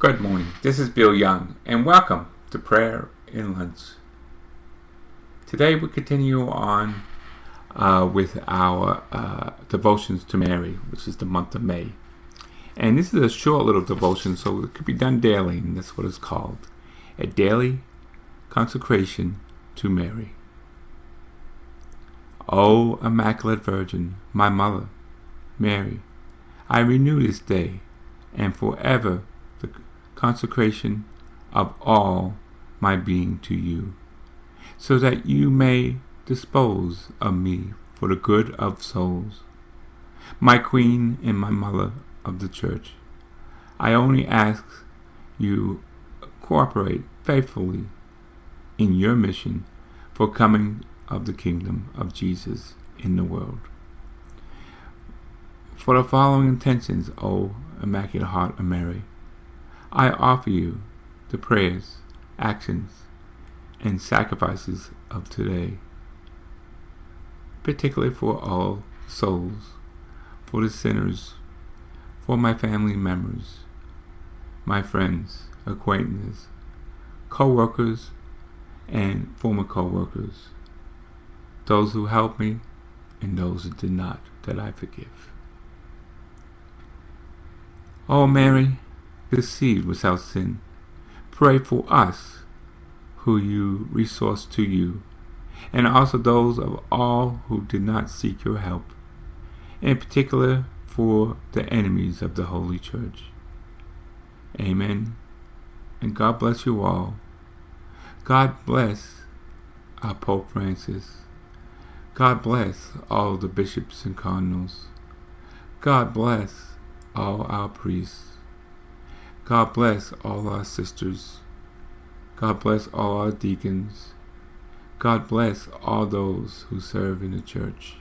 Good morning. This is Bill Young, and welcome to Prayer in Lunch. Today we continue on uh, with our uh, devotions to Mary, which is the month of May. And this is a short little devotion, so it could be done daily, and that's what it's called a daily consecration to Mary. O Immaculate Virgin, my Mother, Mary, I renew this day and forever consecration of all my being to you, so that you may dispose of me for the good of souls. My Queen and my Mother of the Church, I only ask you cooperate faithfully in your mission for coming of the kingdom of Jesus in the world. For the following intentions, O Immaculate Heart of Mary, I offer you the prayers, actions, and sacrifices of today, particularly for all souls, for the sinners, for my family members, my friends, acquaintances, co-workers, and former co-workers, those who helped me and those who did not, that I forgive. O Mary, conceived without sin, pray for us who you resource to you, and also those of all who did not seek your help, in particular for the enemies of the Holy Church. Amen. And God bless you all. God bless our Pope Francis. God bless all the bishops and cardinals. God bless all our priests. God bless all our sisters. God bless all our deacons. God bless all those who serve in the church.